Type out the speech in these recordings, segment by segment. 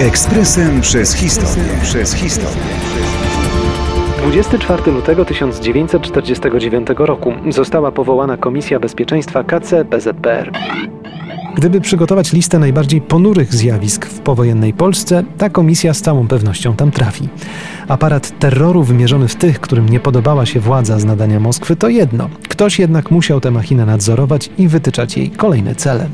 Ekspresem przez historię. Przez historię. 24 lutego 1949 roku została powołana Komisja Bezpieczeństwa KC PZPR. Gdyby przygotować listę najbardziej ponurych zjawisk w powojennej Polsce, ta komisja z całą pewnością tam trafi. Aparat terroru wymierzony w tych, którym nie podobała się władza z nadania Moskwy, to jedno. Ktoś jednak musiał tę machinę nadzorować i wytyczać jej kolejne cele.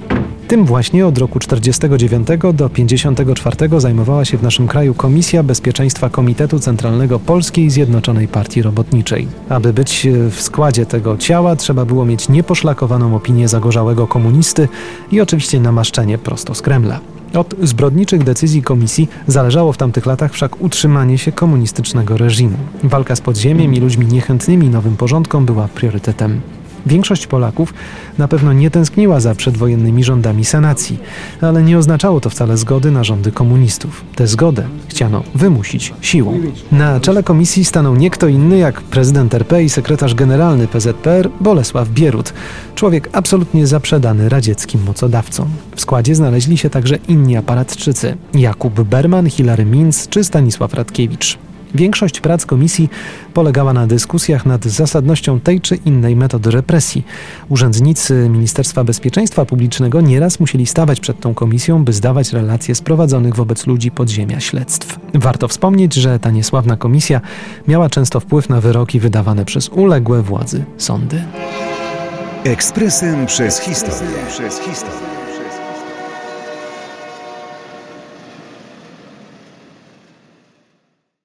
Tym właśnie od roku 49 do 54 zajmowała się w naszym kraju Komisja Bezpieczeństwa Komitetu Centralnego Polskiej Zjednoczonej Partii Robotniczej. Aby być e, w składzie tego ciała, trzeba było mieć nieposzlakowaną opinię zagorzałego komunisty i oczywiście namaszczenie prosto z Kremla. Od zbrodniczych decyzji komisji zależało w tamtych latach wszak utrzymanie się komunistycznego reżimu. Walka z podziemiem i ludźmi niechętnymi nowym porządkom była priorytetem. Większość Polaków na pewno nie tęskniła za przedwojennymi rządami sanacji, ale nie oznaczało to wcale zgody na rządy komunistów. Tę zgodę chciano wymusić siłą. Na czele komisji stanął nie kto inny jak prezydent RP i sekretarz generalny PZPR Bolesław Bierut, człowiek absolutnie zaprzedany radzieckim mocodawcom. W składzie znaleźli się także inni aparatczycy Jakub Berman, Hilary Minc czy Stanisław Radkiewicz. Większość prac komisji polegała na dyskusjach nad zasadnością tej czy innej metody represji. Urzędnicy Ministerstwa Bezpieczeństwa Publicznego nieraz musieli stawać przed tą komisją, by zdawać relacje z prowadzonych wobec ludzi podziemia śledztw. Warto wspomnieć, że ta niesławna komisja miała często wpływ na wyroki wydawane przez uległe władzy sądy. Ekspresem przez historię. Przez historię.